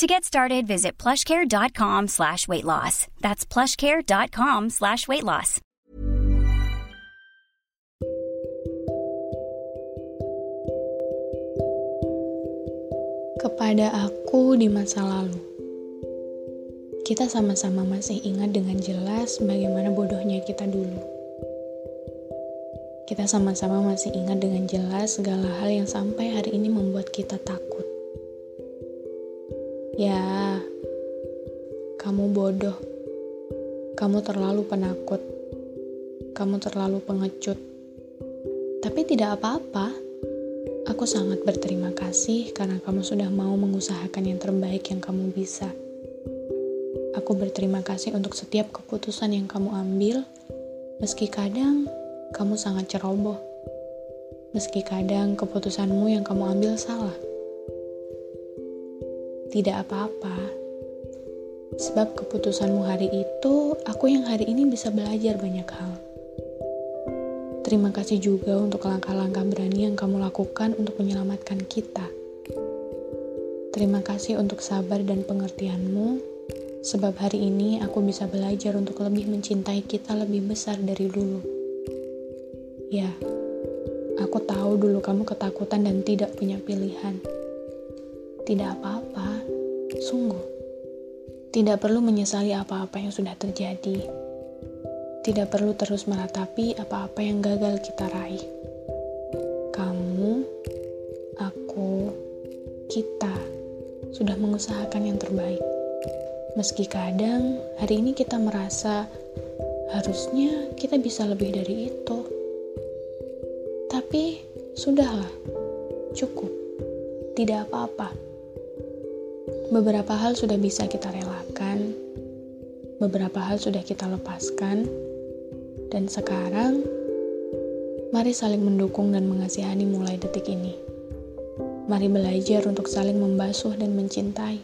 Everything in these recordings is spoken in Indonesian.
To get started, visit plushcare.com slash weight loss. That's plushcare.com slash weight loss. Kepada aku di masa lalu, kita sama-sama masih ingat dengan jelas bagaimana bodohnya kita dulu. Kita sama-sama masih ingat dengan jelas segala hal yang sampai hari ini membuat kita takut. Ya, kamu bodoh. Kamu terlalu penakut. Kamu terlalu pengecut. Tapi tidak apa-apa Aku sangat berterima kasih karena kamu sudah mau mengusahakan yang terbaik yang kamu bisa. Aku berterima kasih untuk setiap keputusan yang kamu ambil, meski kadang kamu sangat ceroboh. Meski kadang keputusanmu yang kamu ambil salah. Tidak apa-apa, sebab keputusanmu hari itu, aku yang hari ini bisa belajar banyak hal. Terima kasih juga untuk langkah-langkah berani yang kamu lakukan untuk menyelamatkan kita. Terima kasih untuk sabar dan pengertianmu, sebab hari ini aku bisa belajar untuk lebih mencintai kita lebih besar dari dulu. Ya, aku tahu dulu kamu ketakutan dan tidak punya pilihan. Tidak apa-apa, sungguh. Tidak perlu menyesali apa-apa yang sudah terjadi tidak perlu terus meratapi apa-apa yang gagal kita raih. Kamu, aku, kita sudah mengusahakan yang terbaik. Meski kadang hari ini kita merasa harusnya kita bisa lebih dari itu. Tapi sudahlah, cukup. Tidak apa-apa. Beberapa hal sudah bisa kita relakan, beberapa hal sudah kita lepaskan, dan sekarang, mari saling mendukung dan mengasihani mulai detik ini. Mari belajar untuk saling membasuh dan mencintai.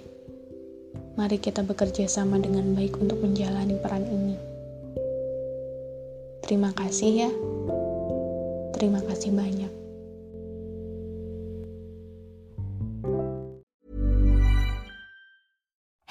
Mari kita bekerja sama dengan baik untuk menjalani peran ini. Terima kasih ya. Terima kasih banyak.